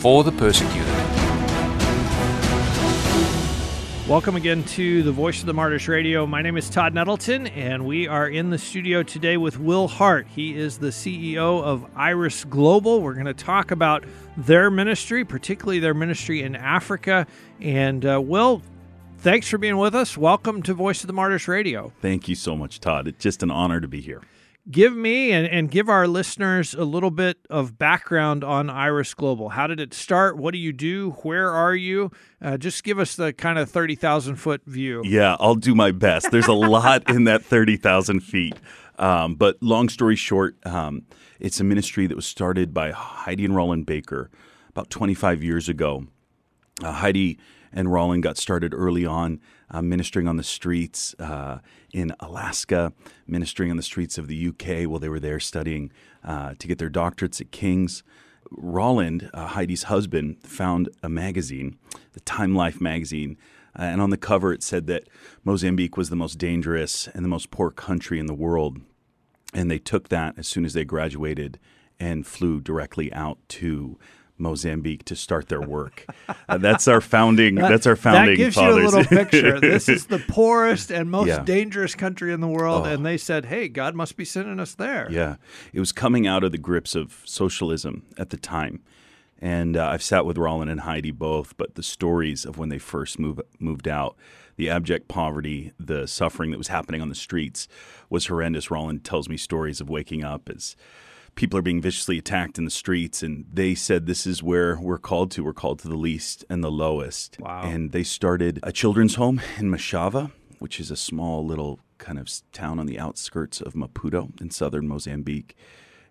for the persecuted. Welcome again to the Voice of the Martyrs Radio. My name is Todd Nettleton, and we are in the studio today with Will Hart. He is the CEO of Iris Global. We're going to talk about their ministry, particularly their ministry in Africa. And uh, Will, thanks for being with us. Welcome to Voice of the Martyrs Radio. Thank you so much, Todd. It's just an honor to be here give me and, and give our listeners a little bit of background on Iris Global. How did it start? What do you do? Where are you? Uh, just give us the kind of 30,000 foot view. Yeah, I'll do my best. There's a lot in that 30,000 feet. Um, but long story short, um, it's a ministry that was started by Heidi and Rolland Baker about 25 years ago. Uh, Heidi and Rolland got started early on uh, ministering on the streets uh, in Alaska, ministering on the streets of the UK while they were there studying uh, to get their doctorates at King's. Rolland, uh, Heidi's husband, found a magazine, the Time Life magazine, uh, and on the cover it said that Mozambique was the most dangerous and the most poor country in the world. And they took that as soon as they graduated and flew directly out to Mozambique to start their work. Uh, that's our founding. that, that's our founding. That gives fathers. you a little picture. This is the poorest and most yeah. dangerous country in the world, oh. and they said, "Hey, God must be sending us there." Yeah, it was coming out of the grips of socialism at the time, and uh, I've sat with Rolland and Heidi both. But the stories of when they first move, moved out, the abject poverty, the suffering that was happening on the streets, was horrendous. Rolland tells me stories of waking up as people are being viciously attacked in the streets and they said this is where we're called to. We're called to the least and the lowest. Wow. and they started a children's home in machava which is a small little kind of town on the outskirts of maputo in southern mozambique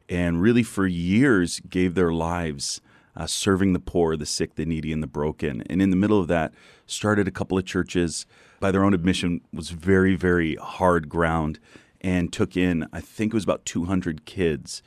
and really for years gave their lives uh, serving the poor the sick the needy and the broken. And in the middle of that started a couple of churches. By their own admission was very very hard ground and took in i think it was about 200 kids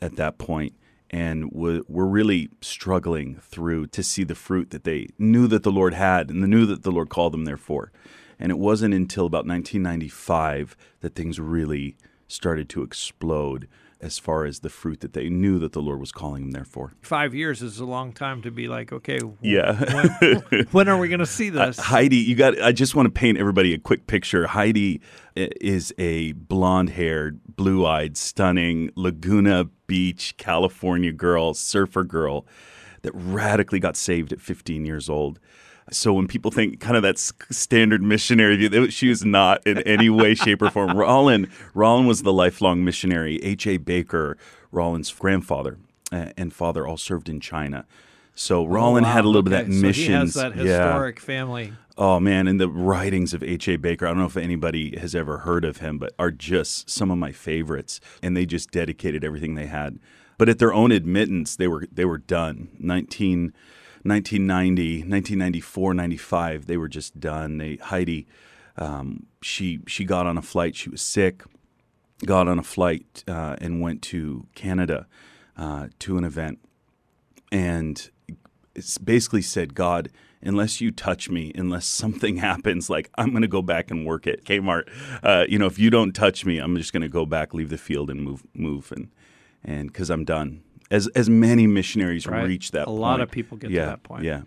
at that point and were, really struggling through to see the fruit that they knew that the Lord had and they knew that the Lord called them there for. And it wasn't until about 1995 that things really started to explode as far as the fruit that they knew that the Lord was calling them there for. Five years is a long time to be like, okay, yeah. when, when are we going to see this? Uh, Heidi, you got. I just want to paint everybody a quick picture. Heidi is a blonde-haired, blue-eyed, stunning Laguna Beach, California girl, surfer girl that radically got saved at 15 years old. So when people think kind of that standard missionary view, she was not in any way, shape, or form. Rolland, Rolland was the lifelong missionary. H. A. Baker, Rolland's grandfather and father, all served in China. So Rolland oh, wow. had a little okay. bit of that so mission. He has that historic yeah. family. Oh man, and the writings of H. A. Baker. I don't know if anybody has ever heard of him, but are just some of my favorites. And they just dedicated everything they had. But at their own admittance, they were they were done. Nineteen. 1990, 1994, 95, they were just done. They Heidi, um, she she got on a flight. She was sick. Got on a flight uh, and went to Canada uh, to an event, and it's basically said, God, unless you touch me, unless something happens, like I'm going to go back and work at Kmart. Uh, you know, if you don't touch me, I'm just going to go back, leave the field, and move, move, and and because I'm done as as many missionaries right. reach that. Point. A point. lot of people get yeah, to that point. Yeah,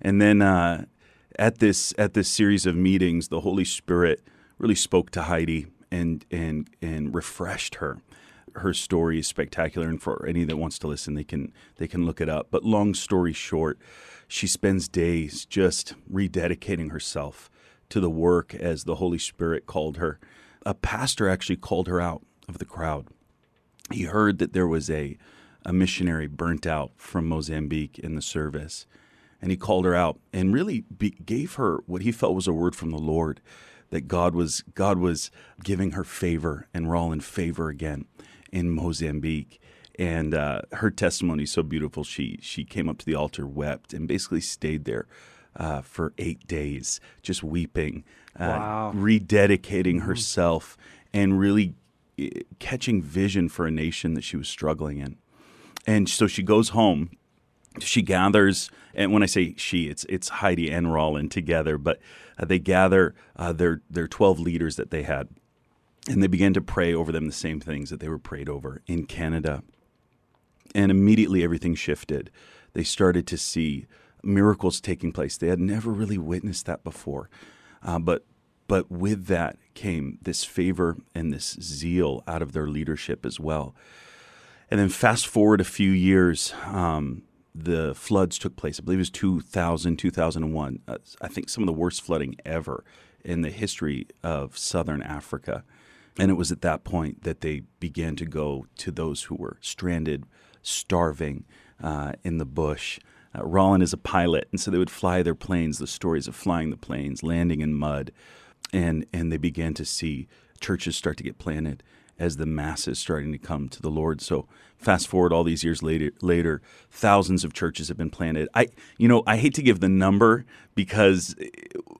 and then uh, at this at this series of meetings, the Holy Spirit really spoke to Heidi and and and refreshed her. Her story is spectacular, and for any that wants to listen, they can they can look it up. But long story short, she spends days just rededicating herself to the work as the Holy Spirit called her. A pastor actually called her out of the crowd. He heard that there was a a missionary burnt out from Mozambique in the service. And he called her out and really be, gave her what he felt was a word from the Lord that God was God was giving her favor and we're all in favor again in Mozambique. and uh, her testimony is so beautiful. She she came up to the altar, wept, and basically stayed there uh, for eight days, just weeping, uh, Wow. rededicating herself, and really eh, catching vision for a nation that she was struggling in. And so she goes home. She gathers, and when I say she, it's it's Heidi and Rolland together. But uh, they gather uh, their their twelve leaders that they had, and they began to pray over them the same things that they were prayed over in Canada. And immediately everything shifted. They started to see miracles taking place. They had never really witnessed that before, uh, but but with that came this favor and this zeal out of their leadership as well. And then fast forward a few years, um, the floods took place. I believe it was 2000, 2001. Uh, I think some of the worst flooding ever in the history of southern Africa. And it was at that point that they began to go to those who were stranded, starving uh, in the bush. Uh, Rolland is a pilot, and so they would fly their planes, the stories of flying the planes, landing in mud. And, and they began to see churches start to get planted as the masses starting to come to the Lord. So fast forward all these years later, later, thousands of churches have been planted. I, you know, I hate to give the number because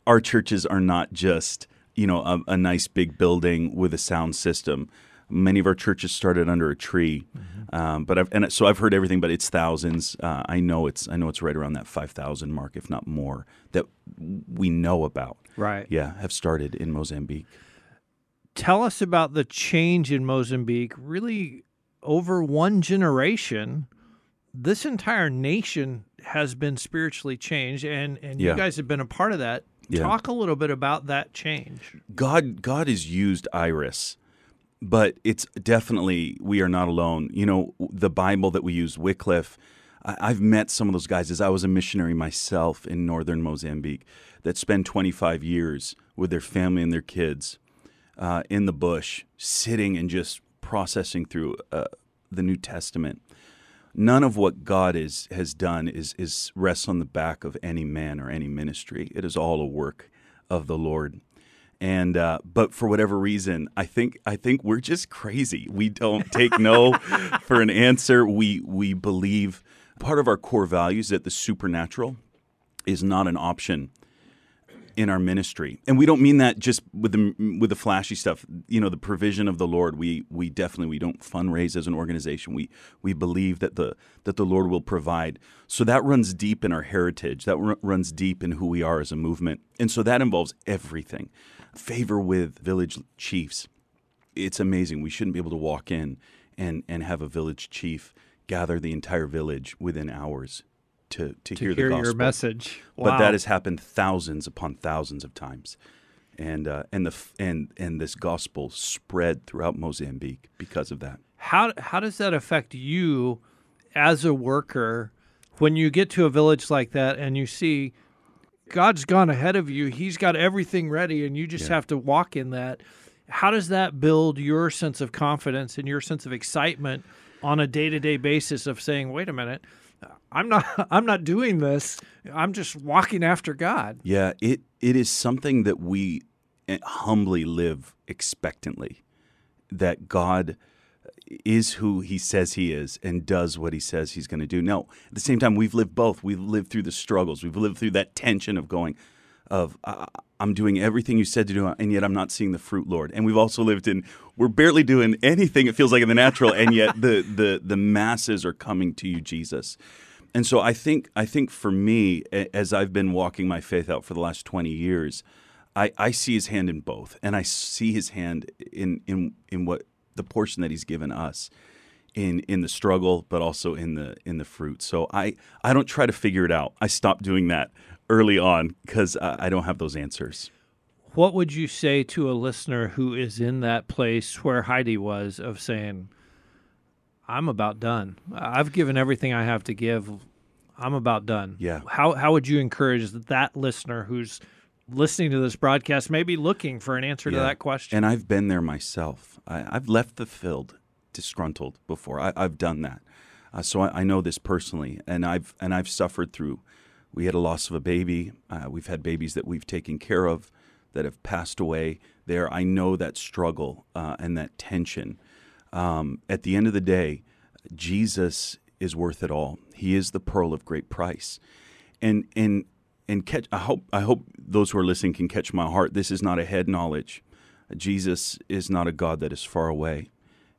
our churches are not just you know a, a nice big building with a sound system. Many of our churches started under a tree, um, but I've, and so I've heard everything, but it's thousands. Uh, I know it's I know it's right around that five thousand mark, if not more, that we know about. Right. Yeah, have started in Mozambique. Tell us about the change in Mozambique. Really, over one generation, this entire nation has been spiritually changed, and and Yeah. you guys have been a part of that. Yeah. Talk a little bit about that change. God God has used Iris, but it's definitely we are not alone. You know, the Bible that we use, Wycliffe. I've met some of those guys as I was a missionary myself in northern Mozambique that spend 25 years with their family and their kids uh, in the bush, sitting and just processing through uh, the New Testament. None of what God is, has done is, is rests on the back of any man or any ministry. It is all a work of the Lord. And uh, but for whatever reason, I think I think we're just crazy. We don't take no for an answer. We we believe part of our core values that the supernatural is not an option in our ministry, and we don't mean that just with the with the flashy stuff. You know, the provision of the Lord. We we definitely we don't fundraise as an organization. We we believe that the that the Lord will provide. So that runs deep in our heritage. That r- runs deep in who we are as a movement, and so that involves everything. Favor with village chiefs. It's amazing. We shouldn't be able to walk in and and have a village chief gather the entire village within hours to to, To hear, hear the gospel. your message. but that has happened thousands upon thousands of times. And uh, and the and and this gospel spread throughout Mozambique because of that. How how does that affect you as a worker when you get to a village like that and you see God's gone ahead of you, he's got everything ready and you just have to walk in that. How does that build your sense of confidence and your sense of excitement on a day-to-day basis of saying, "Wait a minute, I'm not I'm not doing this. I'm just walking after God." yeah it it is something that we eh, humbly live expectantly that God is who he says he is and does what he says he's going to do. No, at the same time, we've lived both. We've lived through the struggles. We've lived through that tension of going, of uh, I'm doing everything you said to do, and yet I'm not seeing the fruit, Lord. And we've also lived in we're barely doing anything it feels like in the natural, and yet the the the masses are coming to you, Jesus. And so I think I think for me, as I've been walking my faith out for the last 20 years, I, I see his hand in both, and I see his hand in in in what the portion that he's given us in in the struggle, but also in the in the fruit. So I I don't try to figure it out. I stopped doing that early on because I, I don't have those answers. What would you say to a listener who is in that place where Heidi was of saying, I'm about done. I've given everything I have to give. I'm about done. Yeah. How how would you encourage that listener who's listening to this broadcast, maybe looking for an answer to that question? And I've been there myself. I, I've left the field disgruntled before. I, I've done that, uh, so I, I know this personally, and I've and I've suffered through. We had a loss of a baby. Uh, we've had babies that we've taken care of that have passed away. There, I know that struggle uh, and that tension. Um, at the end of the day, Jesus is worth it all. He is the pearl of great price. And and and catch I hope I hope those who are listening can catch my heart. This is not a head knowledge. Jesus is not a God that is far away.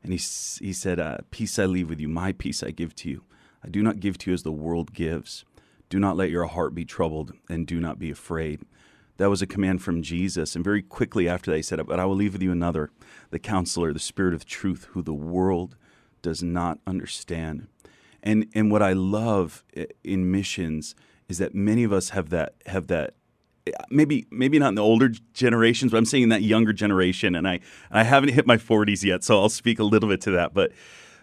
And he, he said, uh, Peace I leave with you, my peace I give to you. I do not give to you as the world gives. Do not let your heart be troubled, and do not be afraid. That was a command from Jesus. And very quickly after that, he said, it, But I will leave with you another, the counselor, the spirit of truth, who the world does not understand. And, and what I love in missions is that many of us have that, have that maybe maybe not in the older generations, but I'm saying that younger generation, and I I haven't hit my 40s yet, so I'll speak a little bit to that. But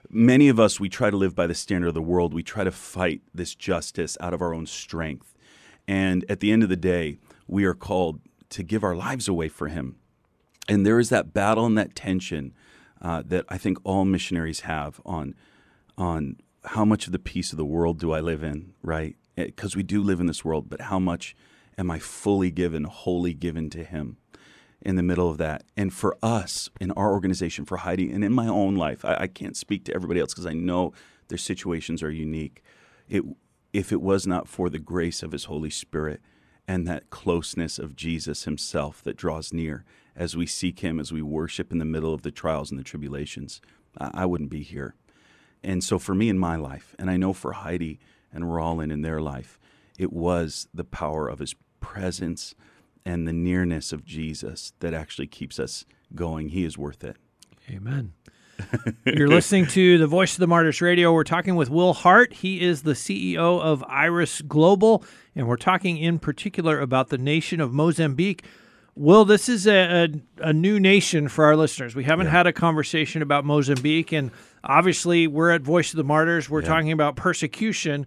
many of us, we try to live by the standard of the world. We try to fight this justice out of our own strength, and at the end of the day, we are called to give our lives away for Him. And there is that battle and that tension uh, that I think all missionaries have on on how much of the peace of the world do I live in, right? Because we do live in this world, but how much am I fully given, wholly given to Him in the middle of that? And for us, in our organization, for Heidi, and in my own life, I, I can't speak to everybody else because I know their situations are unique. It, if it was not for the grace of His Holy Spirit and that closeness of Jesus Himself that draws near as we seek Him, as we worship in the middle of the trials and the tribulations, I, I wouldn't be here. And so, for me in my life, and I know for Heidi and Rolland in their life, it was the power of His presence and the nearness of Jesus that actually keeps us going. He is worth it. Amen. You're listening to the Voice of the Martyrs Radio. We're talking with Will Hart. He is the CEO of Iris Global, and we're talking in particular about the nation of Mozambique. Will, this is a, a, a new nation for our listeners. We haven't yeah. had a conversation about Mozambique, and obviously, we're at Voice of the Martyrs. We're yeah. talking about persecution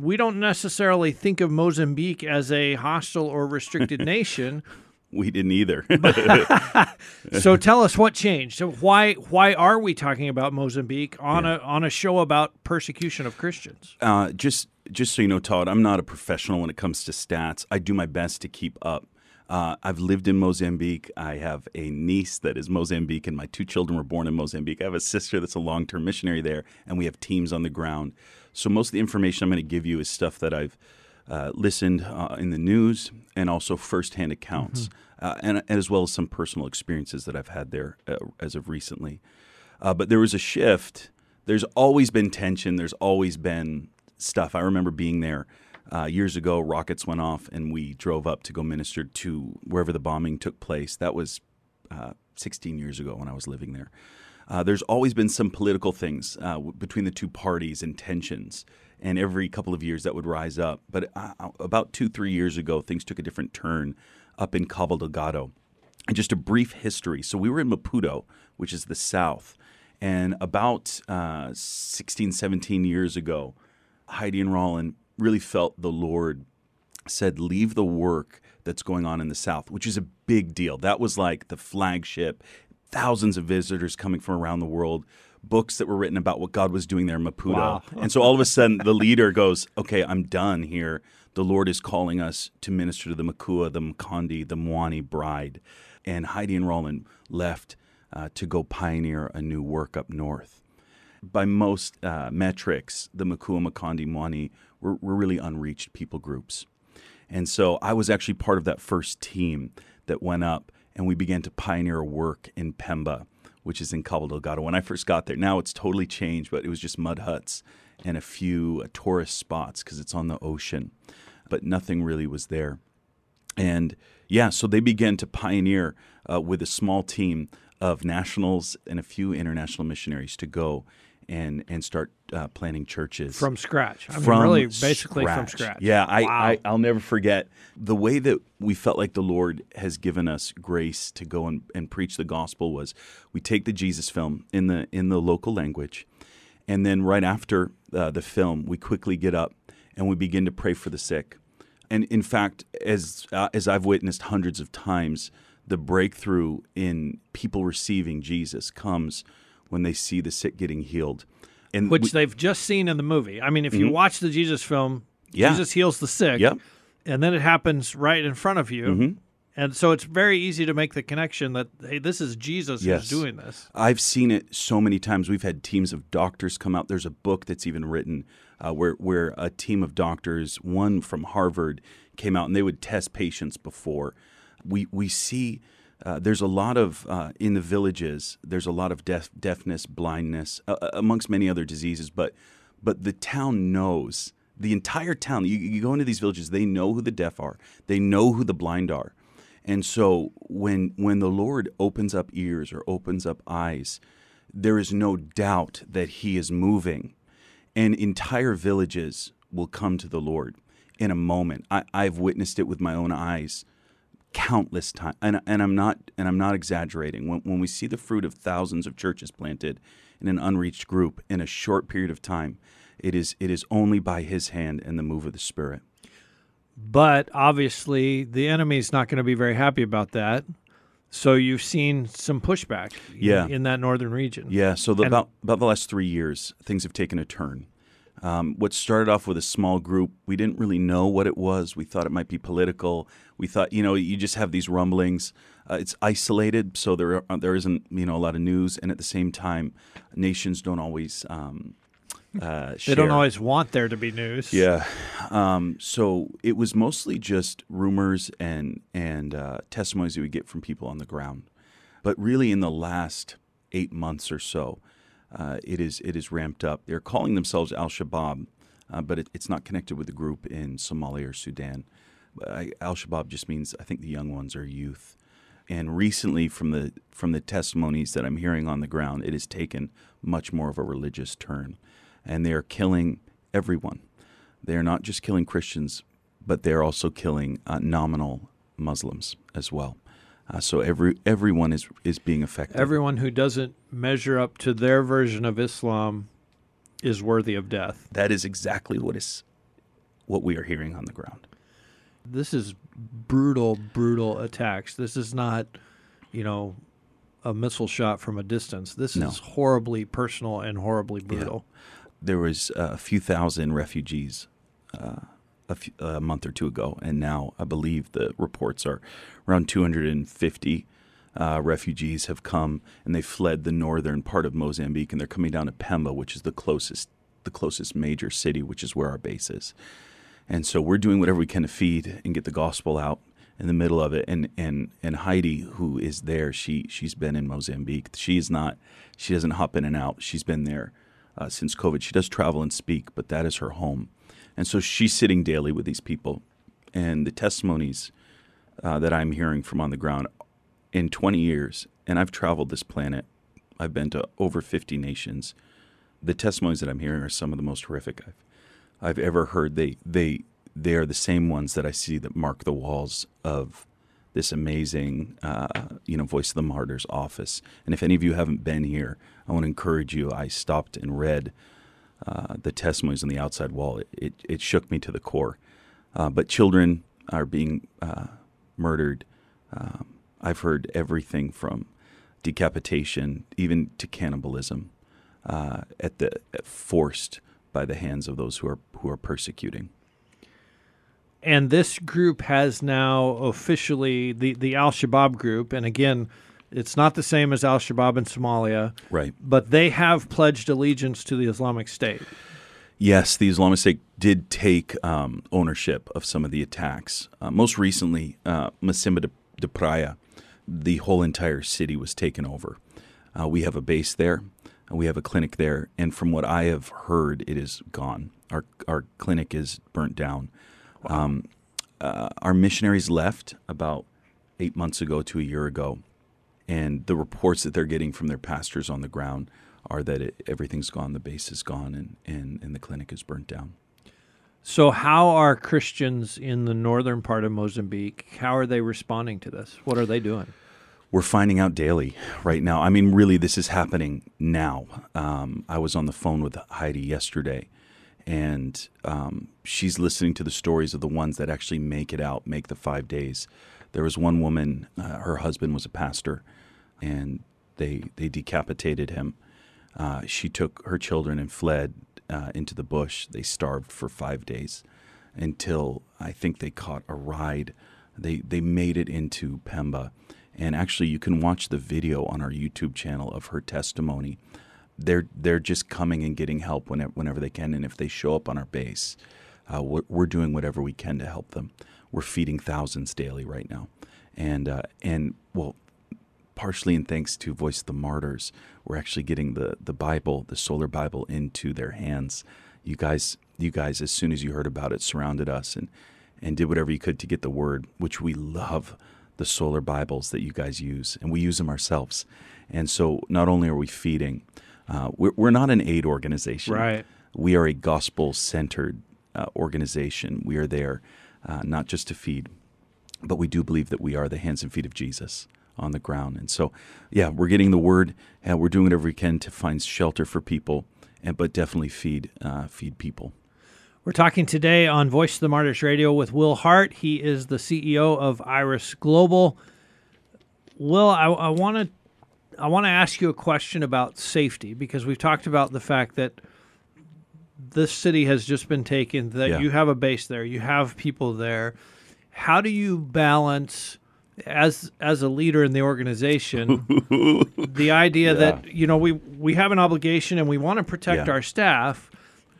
we don't necessarily think of Mozambique as a hostile or restricted nation. We didn't either. so tell us what changed. So why why are we talking about Mozambique on yeah. a on a show about persecution of Christians? Uh, just just so you know, Todd, I'm not a professional when it comes to stats. I do my best to keep up. Uh, I've lived in Mozambique. I have a niece that is Mozambique, and my two children were born in Mozambique. I have a sister that's a long term missionary there, and we have teams on the ground. So most of the information I'm going to give you is stuff that I've uh, listened uh, in the news and also firsthand accounts, mm-hmm. uh, and, and, as well as some personal experiences that I've had there uh, as of recently. Uh, but there was a shift. There's always been tension. There's always been stuff. I remember being there uh, years ago. Rockets went off, and we drove up to go minister to wherever the bombing took place. That was 16 years ago when I was living there. Uh, there's always been some political things uh, between the two parties and tensions, and every couple of years that would rise up. But uh, uh, about two, three years ago, things took a different turn up in Cabo Delgado. And just a brief history. So we were in Maputo, which is the south, and about uh, 16, 17 years ago, Heidi and Rolland really felt the Lord said, Leave the work that's going on in the South, which is a big deal. That was like the flagship thousands of visitors coming from around the world, books that were written about what God was doing there in Maputo. Wow. and so all of a sudden, the leader goes, Okay, I'm done here. The Lord is calling us to minister to the Makua, the Makonde, the Mwani bride. And Heidi and Rolland left uh, to go pioneer a new work up north. By most uh, metrics, the Makua, Makonde, Mwani were, were really unreached people groups. And so I was actually part of that first team that went up and we began to pioneer work in Pemba, which is in Cabo Delgado. When I first got there, now it's totally changed, but it was just mud huts and a few uh, tourist spots because it's on the ocean, but nothing really was there. And yeah, so they began to pioneer uh, with a small team of nationals and a few international missionaries to go and and start uh, planting churches from scratch. I mean, from really, basically scratch. from scratch. Yeah, I, wow. I I'll never forget the way that we felt like the Lord has given us grace to go and, and preach the gospel. Was we take the Jesus film in the in the local language, and then right after uh, the film, we quickly get up and we begin to pray for the sick. And in fact, as uh, as I've witnessed hundreds of times, the breakthrough in people receiving Jesus comes when they see the sick getting healed. And Which we, they've just seen in the movie. I mean, if mm-hmm. you watch the Jesus film, yeah. Jesus heals the sick. Yep. And then it happens right in front of you. Mm-hmm. And so it's very easy to make the connection that hey, this is Jesus Yes. who's doing this. I've seen it so many times. We've had teams of doctors come out. There's a book that's even written uh, where where a team of doctors, one from Harvard, came out and they would test patients before. We we see uh, there's a lot of uh, in the villages. There's a lot of deaf, deafness, blindness, uh, uh, amongst many other diseases. But but the town knows the entire town. You, you go into these villages, they know who the deaf are. They know who the blind are. And so when when the Lord opens up ears or opens up eyes, there is no doubt that he is moving and entire villages will come to the Lord in a moment. I, I've witnessed it with my own eyes countless times and, and I'm not and I'm not exaggerating. When when we see the fruit of thousands of churches planted in an unreached group in a short period of time, it is it is only by his hand and the move of the Spirit. But obviously, the enemy's not going to be very happy about that. So you've seen some pushback Yeah. in, that northern region. Yeah, so the, about about the last three years, things have taken a turn. Um, what started off with a small group, we didn't really know what it was. We thought it might be political. We thought, you know, you just have these rumblings. Uh, it's isolated, so there are, there isn't, you know, a lot of news. And at the same time, nations don't always um, uh, They don't always want there to be news. Yeah. Um, so it was mostly just rumors and and uh, testimonies that we get from people on the ground. But really, in the last eight months or so, uh, it is it is ramped up. They're calling themselves Al Shabaab, uh, but it, it's not connected with the group in Somalia or Sudan. Al Shabaab just means I think the young ones are youth. And recently, from the from the testimonies that I'm hearing on the ground, it has taken much more of a religious turn, and they are killing everyone. They are not just killing Christians, but they are also killing uh, nominal Muslims as well. Uh, so every everyone is is being affected. Everyone who doesn't measure up to their version of Islam is worthy of death. that is exactly what is what we are hearing on the ground. This is brutal, brutal attacks. This is not, you know, a missile shot from a distance. This No. is horribly personal and horribly brutal. There was uh, a few thousand refugees uh, a, few, a month or two ago, and now I believe the reports are around 250 uh, refugees have come, and they fled the northern part of Mozambique, and they're coming down to Pemba, which is the closest the closest major city, which is where our base is. And so we're doing whatever we can to feed and get the gospel out in the middle of it. And and and Heidi, who is there, she she's been in Mozambique. She's not. She doesn't hop in and out. She's been there uh, since COVID. She does travel and speak, but that is her home. And so she's sitting daily with these people, and the testimonies uh, that I'm hearing from on the ground in 20 years, and I've traveled this planet. I've been to over 50 nations. The testimonies that I'm hearing are some of the most horrific I've I've ever heard. They they they are the same ones that I see that mark the walls of this amazing, uh, you know, Voice of the Martyrs office. And if any of you haven't been here, I want to encourage you. I stopped and read uh, the testimonies on the outside wall. It it, it shook me to the core. Uh, but children are being uh, murdered. Um, I've heard everything from decapitation, even to cannibalism, uh, at the forced by the hands of those who are who are persecuting. And this group has now officially the the Al Shabaab group, and again, it's not the same as Al Shabaab in Somalia, Right. but they have pledged allegiance to the Islamic State. Yes, the Islamic State did take um, ownership of some of the attacks. Uh, most recently, uh, Mocímboa de, de Praia, the whole entire city was taken over. Uh, we have a base there, and we have a clinic there, and from what I have heard, it is gone. Our our clinic is burnt down. Um, uh, our missionaries left about eight months ago to a year ago, and the reports that they're getting from their pastors on the ground are that it, everything's gone, the base is gone, and, and, and the clinic is burnt down. So, how are Christians in the northern part of Mozambique? How are they responding to this? What are they doing? We're finding out daily right now. I mean, really, this is happening now. Um, I was on the phone with Heidi yesterday, and um, she's listening to the stories of the ones that actually make it out, make the five days. There was one woman, uh, her husband was a pastor, and they they decapitated him. Uh, she took her children and fled uh, into the bush. They starved for five days until I think they caught a ride They they made it into Pemba, and actually you can watch the video on our YouTube channel of her testimony. They're they're just coming and getting help whenever whenever they can, and if they show up on our base, uh, we're, we're doing whatever we can to help them. We're feeding thousands daily right now, and uh, and well, partially in thanks to Voice of the Martyrs, we're actually getting the the Bible, the Solar Bible, into their hands. You guys, you guys, as soon as you heard about it, surrounded us and and did whatever you could to get the word, which we love the solar Bibles that you guys use, and we use them ourselves. And so, not only are we feeding, uh, we're, we're not an aid organization. Right. We are a gospel centered uh, organization. We are there uh, not just to feed, but we do believe that we are the hands and feet of Jesus on the ground. And so, yeah, we're getting the word, and we're doing whatever we can to find shelter for people, and but definitely feed uh, feed people. We're talking today on Voice of the Martyrs Radio with Will Hart. He is the CEO of Iris Global. Will, I want to I want to ask you a question about safety because we've talked about the fact that this city has just been taken. That Yeah. you have a base there, you have people there. How do you balance? As as a leader in the organization, the idea that you know we we have an obligation and we want to protect Yeah. our staff,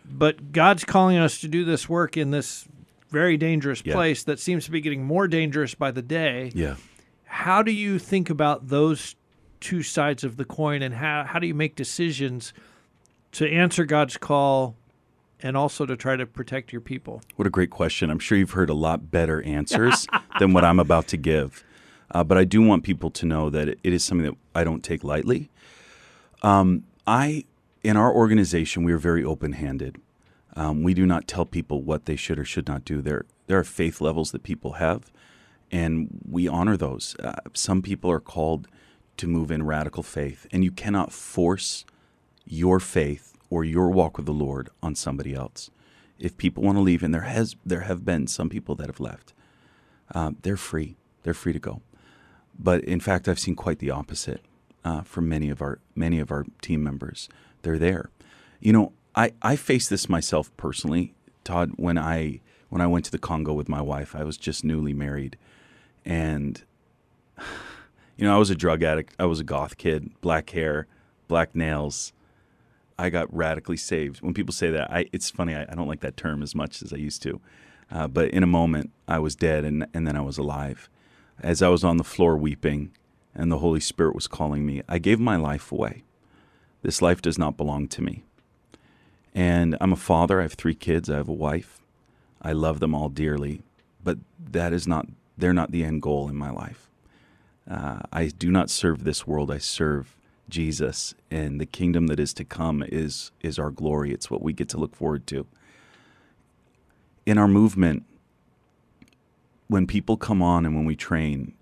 but God's calling us to do this work in this very dangerous Yeah. place that seems to be getting more dangerous by the day. Yeah. How do you think about those two sides of the coin and how, how do you make decisions to answer God's call and also to try to protect your people? What a great question. I'm sure you've heard a lot better answers than what I'm about to give. Uh, but I do want people to know that it, is something that I don't take lightly. Um, I, in our organization, we are very open handed. Um, we do not tell people what they should or should not do. There, there are faith levels that people have, and we honor those. Uh, some people are called to move in radical faith, and you cannot force your faith or your walk with the Lord on somebody else. If people want to leave, and there has there have been some people that have left, uh, they're free. They're free to go. But in fact, I've seen quite the opposite uh, from many of our many of our team members. They're there. You know, I I faced this myself personally, Todd. When I when I went to the Congo with my wife, I was just newly married, and you know, I was a drug addict. I was a goth kid, black hair, black nails. I got radically saved. When people say that, I, it's funny. I, I don't like that term as much as I used to. Uh, but in a moment, I was dead, and and then I was alive. As I was on the floor weeping, and the Holy Spirit was calling me, I gave my life away. This life does not belong to me. And I'm a father. I have three kids. I have a wife. I love them all dearly, but that is not. They're not the end goal in my life. Uh, I do not serve this world. I serve Jesus, and the kingdom that is to come is is our glory. It's what we get to look forward to. In our movement, when people come on and when we train,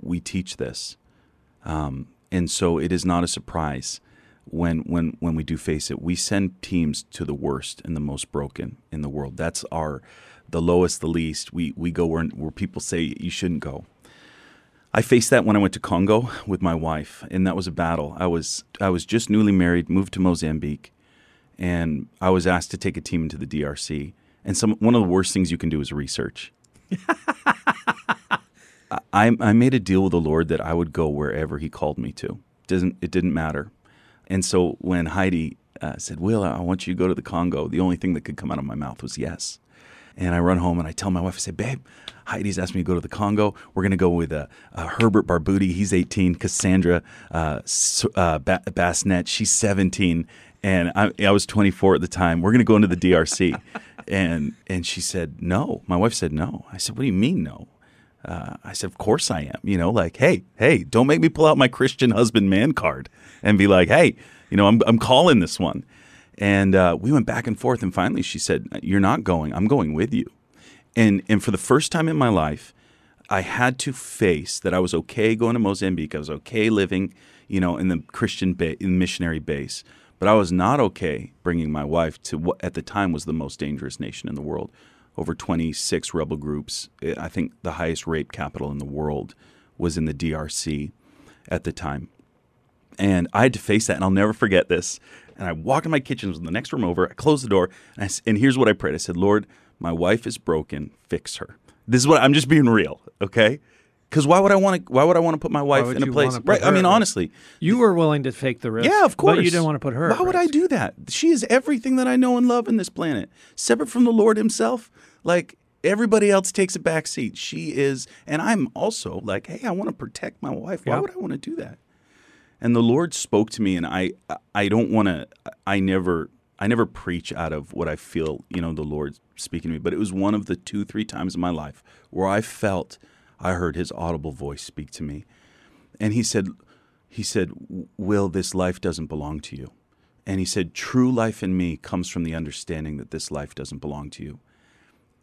we teach this, um, and so it is not a surprise when when when we do face it. We send teams to the worst and the most broken in the world. That's our the lowest, the least. We we go where where people say you shouldn't go. I faced that when I went to Congo with my wife, and that was a battle. I was I was just newly married, moved to Mozambique, and I was asked to take a team into the DRC. And some one of the worst things you can do is research. I, I made a deal with the Lord that I would go wherever He called me to. Doesn't it didn't matter. And so when Heidi uh, said, "Will, I want you to go to the Congo," the only thing that could come out of my mouth was yes. And I run home and I tell my wife, I say, babe, Heidi's asked me to go to the Congo. We're going to go with uh, uh, Herbert Barbuti. He's 18. Cassandra uh, uh, ba- Bassnet, she's 17. And I, I was 24 at the time. We're going to go into the DRC. and and she said, no. My wife said, no. I said, what do you mean, no? Uh, I said, of course I am. You know, like, hey, hey, don't make me pull out my Christian husband man card and be like, hey, you know, I'm, I'm calling this one. And uh, we went back and forth, and finally she said, "You're not going. I'm going with you." And and for the first time in my life, I had to face that I was okay going to Mozambique. I was okay living, you know, in the Christian ba- in missionary base, but I was not okay bringing my wife to what at the time was the most dangerous nation in the world. Over 26 rebel groups. Eh, I think the highest rape capital in the world was in the DRC at the time. And I had to face that, and I'll never forget this. And I walked in my kitchen, it was the next room over. I closed the door, and, I and here's what I prayed. I said, Lord, my wife is broken, fix her. This is what I'm just being real, okay? Because why would I want to? Why would I want to put my wife in a place? Right. I mean, risk? honestly, You were willing to take the risk. yeah, of course. But you didn't want to put her. Why would I do that? She is everything that I know and love in this planet, separate from the Lord Himself. Like everybody else takes a back seat. She is, and I'm also like, hey, I want to protect my wife. Why would I want to do that? And the Lord spoke to me, and I, I don't want to. I never, I never preach out of what I feel. You know, the Lord speaking to me, but it was one of the two, three times in my life where I felt I heard His audible voice speak to me, and He said, He said, "Will, this life doesn't belong to you." And He said, "True life in me comes from the understanding that this life doesn't belong to you."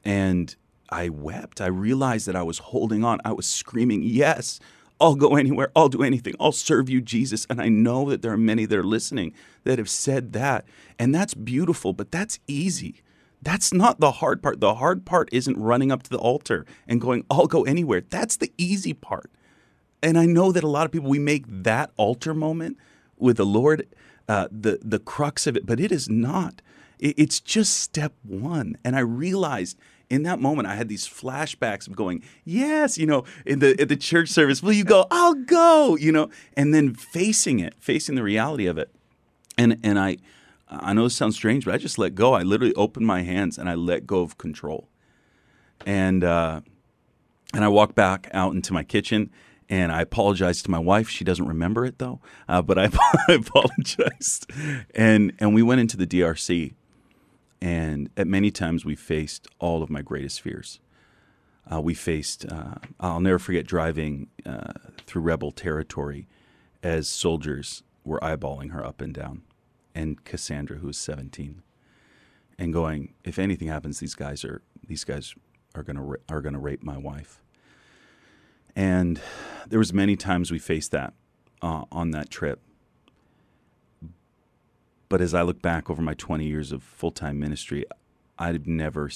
And I wept. I realized that I was holding on. I was screaming, Yes, I'll go anywhere. I'll do anything. I'll serve you, Jesus. And I know that there are many that are listening that have said that. And that's beautiful, but that's easy. That's not the hard part. The hard part isn't running up to the altar and going, I'll go anywhere. That's the easy part. And I know that a lot of people, we make that altar moment with the Lord uh, the, the crux of it, but it is not. It- It's just step one. And I realized in that moment, I had these flashbacks of going, yes, you know, in the, at the church service, will you go? I'll go, you know, and then facing it, facing the reality of it. And, and I, I know this sounds strange, but I just let go. I literally opened my hands and I let go of control. And, uh, and I walked back out into my kitchen and I apologized to my wife. She doesn't remember it though, uh, but I, I apologized. And and we went into the DRC, and at many times we faced all of my greatest fears. Uh, we faced. Uh, I'll never forget driving uh, through rebel territory as soldiers were eyeballing her up and down, and Cassandra, who was seventeen, and going, if anything happens, these guys are these guys are gonna ra- are gonna rape my wife. And there was many times we faced that uh, on that trip. But as I look back over my 20 years of full-time ministry, I've never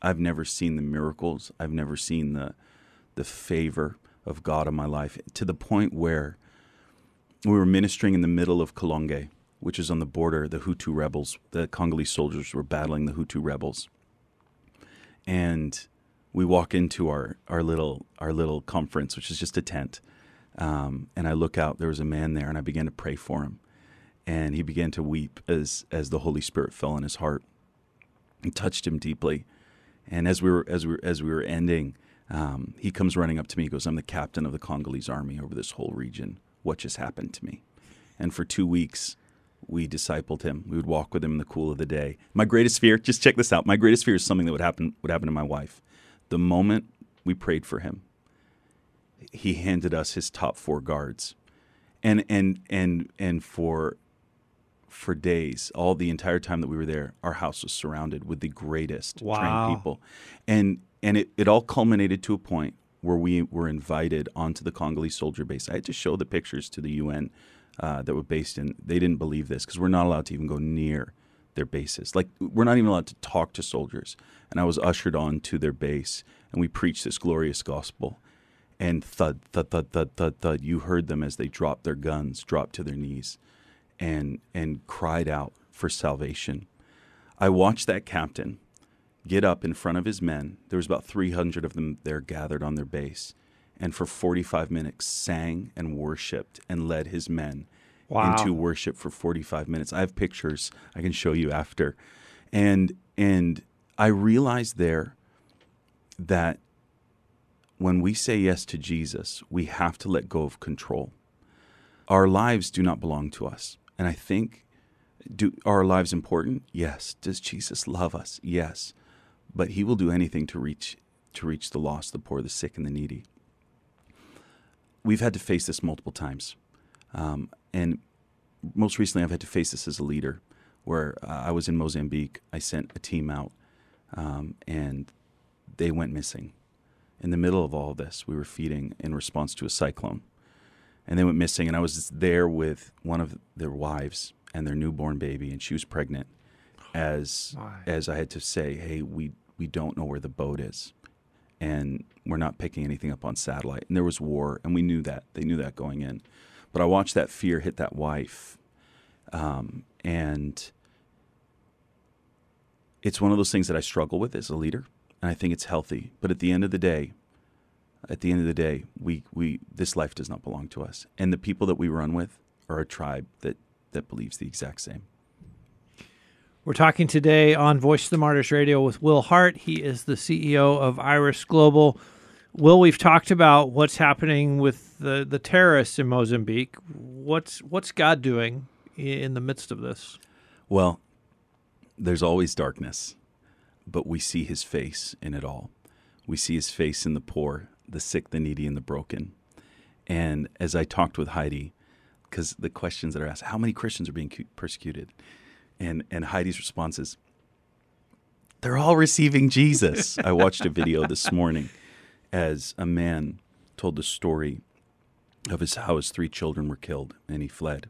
I've never seen the miracles. I've never seen the the favor of God in my life to the point where we were ministering in the middle of Kolonge, which is on the border. The Hutu rebels, the Congolese soldiers were battling the Hutu rebels, and we walk into our, our little our little conference, which is just a tent. Um, and I look out. There was a man there, and I began to pray for him, and he began to weep as as the Holy Spirit fell in his heart and touched him deeply. And as we were as we as we were ending, um, he comes running up to me. He goes, "I'm the captain of the Congolese army over this whole region. What just happened to me?" And for two weeks, we discipled him. We would walk with him in the cool of the day. My greatest fear, just check this out. My greatest fear is something that would happen would happen to my wife. The moment we prayed for him, he handed us his top four guards, and and and and for for days, all the entire time that we were there, our house was surrounded with the greatest Wow. trained people, and and it, it all culminated to a point where we were invited onto the Congolese soldier base. I had to show the pictures to the UN uh, that were based in. They didn't believe this because we're not allowed to even go near their bases. Like we're not even allowed to talk to soldiers. And I was ushered on to their base, and we preached this glorious gospel. And thud, thud, thud, thud, thud, thud. You heard them as they dropped their guns, dropped to their knees, and and cried out for salvation. I watched that captain get up in front of his men. There was about 300 of them there gathered on their base, and for 45 minutes sang and worshipped and led his men Wow. into worship for 45 minutes. I have pictures I can show you after. And and I realized there that when we say yes to Jesus, we have to let go of control. Our lives do not belong to us. And I think do are our lives important? Yes. Does Jesus love us? Yes. But he will do anything to reach to reach the lost, the poor, the sick, and the needy. We've had to face this multiple times. Um, and most recently, I've had to face this as a leader, where uh, I was in Mozambique. I sent a team out, um, and they went missing. In the middle of all of this, we were feeding in response to a cyclone, and they went missing. And I was there with one of their wives and their newborn baby, and she was pregnant. As My. as I had to say, hey, we we don't know where the boat is, and we're not picking anything up on satellite. And there was war, and we knew that. They knew that going in. But I watched that fear hit that wife, um, and it's one of those things that I struggle with as a leader. and I think it's healthy. But at the end of the day, at the end of the day, we, we this life does not belong to us, and the people that we run with are a tribe that that believes the exact same. We're talking today on Voice of the Martyrs Radio with Will Hart. He is the CEO of Iris Global. Will, we've talked about what's happening with the, the terrorists in Mozambique. What's what's God doing in the midst of this? Well, there's always darkness, but we see his face in it all. We see his face in the poor, the sick, the needy, and the broken. And as I talked with Heidi, because the questions that are asked, how many Christians are being persecuted? And, and Heidi's response is, they're all receiving Jesus. I watched a video this morning as a man told the story of his how his three children were killed and he fled.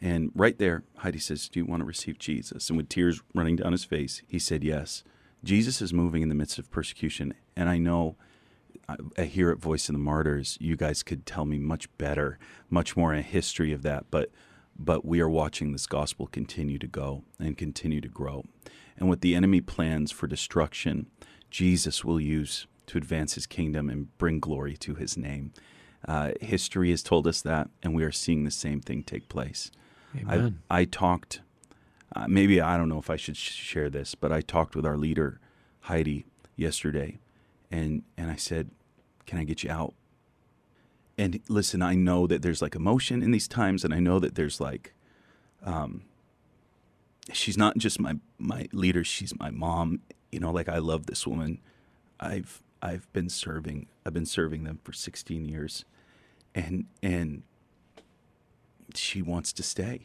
And right there, Heidi says, Do you want to receive Jesus? And with tears running down his face, he said, Yes. Jesus is moving in the midst of persecution. And I know I, here at Voice of the Martyrs, you guys could tell me much better, much more a history of that. But but we are watching this gospel continue to go and continue to grow. And what the enemy plans for destruction, Jesus will use to advance his kingdom and bring glory to his name. Uh, history has told us that, and we are seeing the same thing take place. Amen. I, I talked, uh, maybe I don't know if I should sh- share this, but I talked with our leader, Heidi, yesterday, and, and I said, Can I get you out? And listen, I know that there's like emotion in these times, and I know that there's like, um, she's not just my my leader; she's my mom. You know, like I love this woman. I've I've been serving. I've been serving them for 16 years, and and she wants to stay,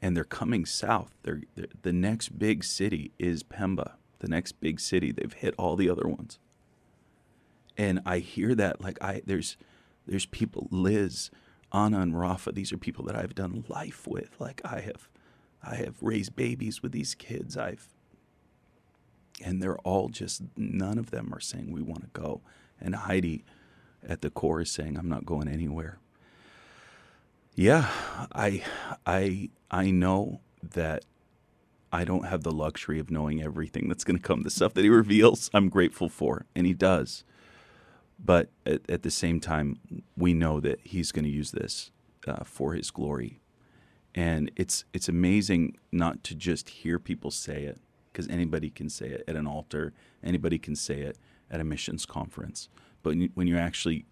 and they're coming south. They're, they're the next big city is Pemba. The next big city. They've hit all the other ones, and I hear that like I there's there's people Liz, Anna, and Rafa. These are people that I've done life with. Like I have, I have raised babies with these kids. I've and they're all just none of them are saying we want to go and heidi at the core is saying i'm not going anywhere yeah i i i know that i don't have the luxury of knowing everything that's going to come the stuff that he reveals i'm grateful for and he does but at, at the same time we know that he's going to use this uh, for his glory and it's it's amazing not to just hear people say it because anybody can say it at an altar, anybody can say it at a missions conference. But when you actually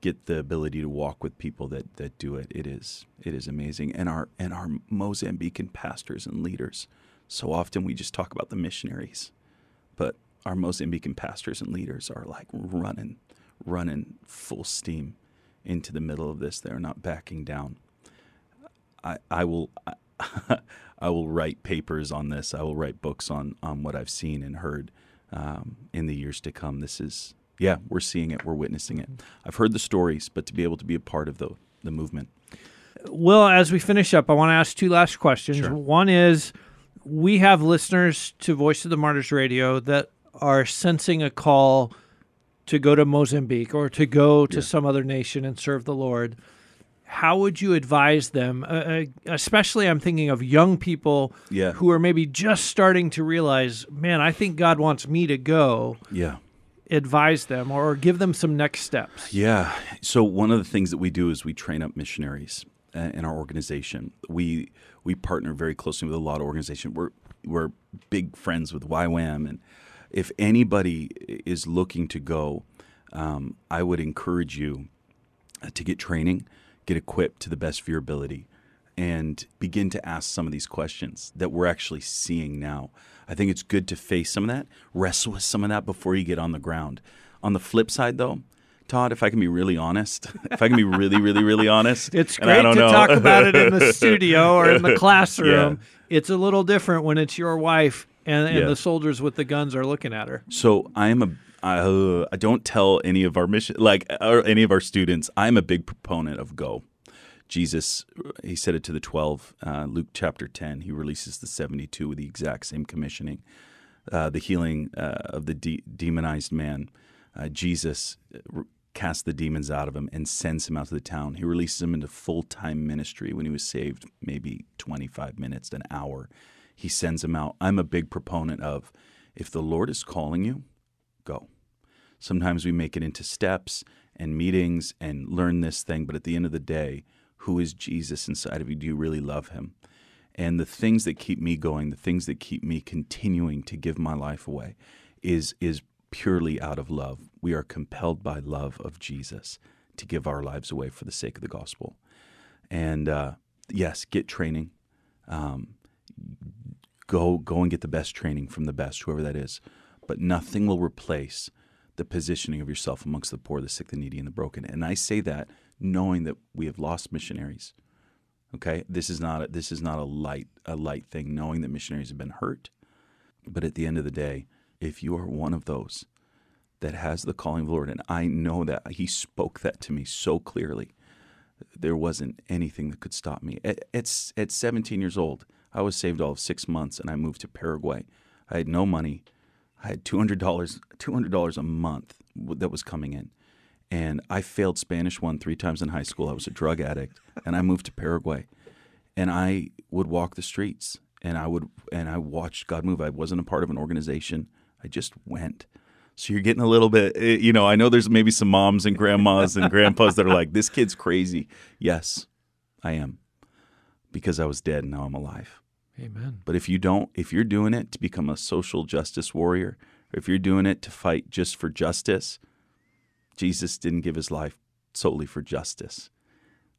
get the ability to walk with people that, that do it, it is it is amazing. And our and our Mozambican pastors and leaders, so often we just talk about the missionaries, but our Mozambican pastors and leaders are like running, running full steam into the middle of this. They're not backing down. I, I will I will write papers on this. I will write books on on what I've seen and heard um, in the years to come. This is yeah, we're seeing it, we're witnessing it. I've heard the stories, but to be able to be a part of the the movement. Well, as we finish up, I want to ask two last questions. Sure. One is we have listeners to Voice of the Martyrs Radio that are sensing a call to go to Mozambique or to go to yeah. some other nation and serve the Lord how would you advise them? Uh, uh, especially, I'm thinking of young people yeah. who are maybe just starting to realize, man, I think God wants me to go. Yeah. Advise them or give them some next steps. Yeah. So one of the things that we do is we train up missionaries uh, in our organization. We we partner very closely with a lot of organizations. We're we're big friends with YWAM, and if anybody is looking to go, um, I would encourage you to get training get equipped to the best of your ability and begin to ask some of these questions that we're actually seeing now. I think it's good to face some of that, wrestle with some of that before you get on the ground. On the flip side, though, Todd, if I can be really honest, if I can be really, really, really honest, it's great to know. talk about it in the studio or in the classroom. Yeah. It's a little different when it's your wife and, and yeah. the soldiers with the guns are looking at her. So I am a uh, I don't tell any of our mission like or any of our students. I'm a big proponent of go. Jesus, he said it to the twelve. Uh, Luke chapter ten. He releases the seventy-two with the exact same commissioning. Uh, the healing uh, of the de- demonized man. Uh, Jesus casts the demons out of him and sends him out to the town. He releases him into full time ministry when he was saved, maybe 25 minutes, an hour. He sends him out. I'm a big proponent of If the Lord is calling you, go. Sometimes we make it into steps and meetings and learn this thing, but at the end of the day, who is Jesus inside of you? Do you really love him? And the things that keep me going, the things that keep me continuing to give my life away is is purely out of love. We are compelled by love of Jesus to give our lives away for the sake of the gospel. And uh, yes, get training. Um, go go and get the best training from the best, whoever that is. But nothing will replace the positioning of yourself amongst the poor, the sick, the needy, and the broken. And I say that knowing that we have lost missionaries. Okay, this is not a, this is not a light a light thing. Knowing that missionaries have been hurt, but at the end of the day, if you are one of those that has the calling of the Lord, and I know that He spoke that to me so clearly, there wasn't anything that could stop me. At, at, at 17 years old, I was saved all of six months, and I moved to Paraguay. I had no money. I had two hundred dollars, two hundred dollars a month that was coming in, and I failed Spanish one three times in high school. I was a drug addict, and I moved to Paraguay, and I would walk the streets, and I would and I watched God move. I wasn't a part of an organization. I just went. So you're getting a little bit, eh, you know. I know there's maybe some moms and grandmas and grandpas that are like, "This kid's crazy." Yes, I am, because I was dead and now I'm alive. Amen. But if you don't, if you're doing it to become a social justice warrior, or if you're doing it to fight just for justice, Jesus didn't give his life solely for justice.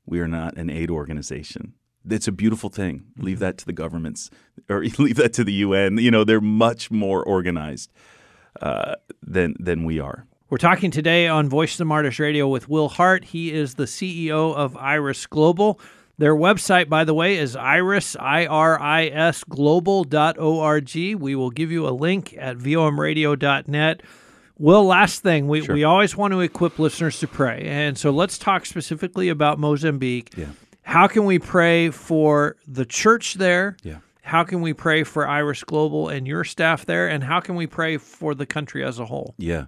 We are not an aid organization. It's a beautiful thing. Leave that to the governments or leave that to the UN. You know, they're much more organized uh, than than we are. We're talking today on Voice of the Martyrs Radio with Will Hart. He is the CEO of Iris Global. Their website, by the way, is iris, I-R-I-S, global.org. We will give you a link at vomradio.net. Will, last thing, we, Sure. we always want to equip listeners to pray. And so let's talk specifically about Mozambique. Yeah. How can we pray for the church there? Yeah. How can we pray for Iris Global and your staff there? And how can we pray for the country as a whole? Yeah.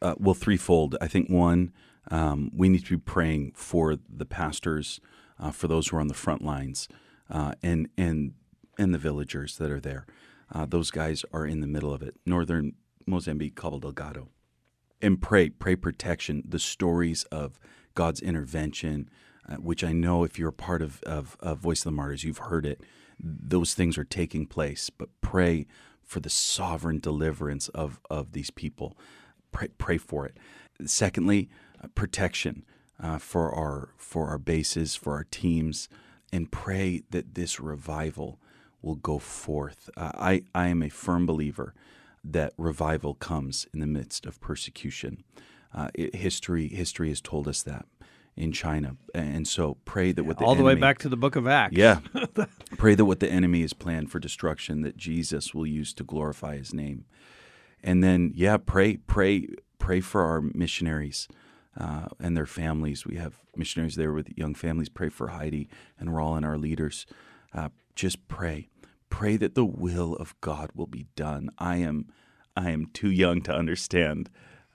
Uh, well, threefold. I think one, um, we need to be praying for the pastors, uh, for those who are on the front lines, uh, and and and the villagers that are there. Uh, those guys are in the middle of it. Northern Mozambique, Cabo Delgado, and pray, pray protection. The stories of God's intervention, uh, which I know if you're a part of, of, of Voice of the Martyrs, you've heard it. Those things are taking place, but pray for the sovereign deliverance of, of these people. Pray, pray for it. Secondly, uh, protection uh, for our for our bases, for our teams, and pray that this revival will go forth. Uh, I I am a firm believer that revival comes in the midst of persecution. Uh, it, history history has told us that in China, and so pray that what the All the way back to the book of Acts. yeah. Pray that what the enemy has planned for destruction, that Jesus will use to glorify his name. And then, yeah, pray, pray, pray for our missionaries uh, and their families. We have missionaries there with young families. Pray for Heidi and Rolland, our leaders. Uh, just pray. Pray that the will of God will be done. I am, I am too young to understand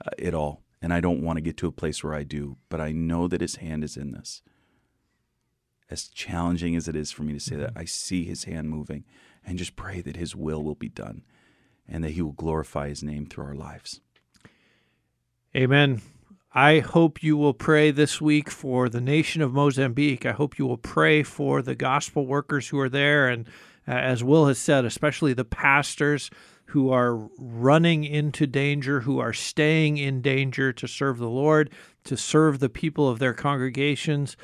uh, it all. And I don't want to get to a place where I do, but I know that his hand is in this as challenging as it is for me to say that, I see his hand moving and just pray that his will will be done and that he will glorify his name through our lives. Amen. I hope you will pray this week for the nation of Mozambique. I hope you will pray for the gospel workers who are there. And uh, as Will has said, especially the pastors who are running into danger, who are staying in danger to serve the Lord, to serve the people of their congregations.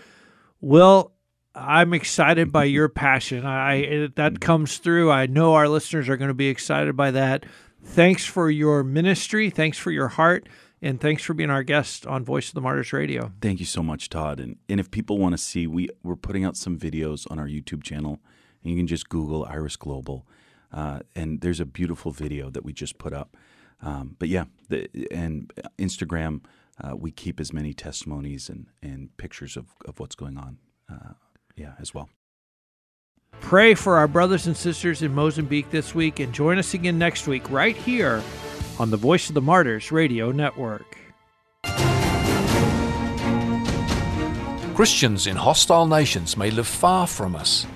Will, I'm excited by your passion. I that comes through. I know our listeners are going to be excited by that. Thanks for your ministry. Thanks for your heart. And thanks for being our guest on Voice of the Martyrs Radio. Thank you so much, Todd. And, and if people want to see, we, we're putting out some videos on our YouTube channel. And you can just Google Iris Global. Uh, and there's a beautiful video that we just put up. Um, but yeah, the, and Instagram, uh, we keep as many testimonies and, and pictures of, of what's going on. Uh, yeah, as well. Pray for our brothers and sisters in Mozambique this week and join us again next week right here on the Voice of the Martyrs Radio Network. Christians in hostile nations may live far from us.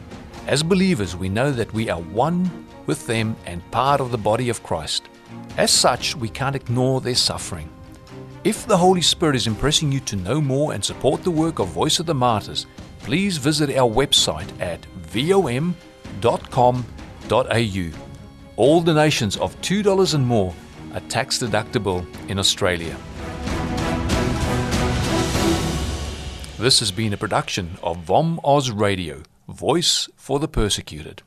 As believers, we know that we are one with them and part of the body of Christ. As such, we can't ignore their suffering. If the Holy Spirit is impressing you to know more and support the work of Voice of the Martyrs, please visit our website at vom.com.au. All donations of $2 and more are tax deductible in Australia. This has been a production of Vom Oz Radio, Voice for the Persecuted.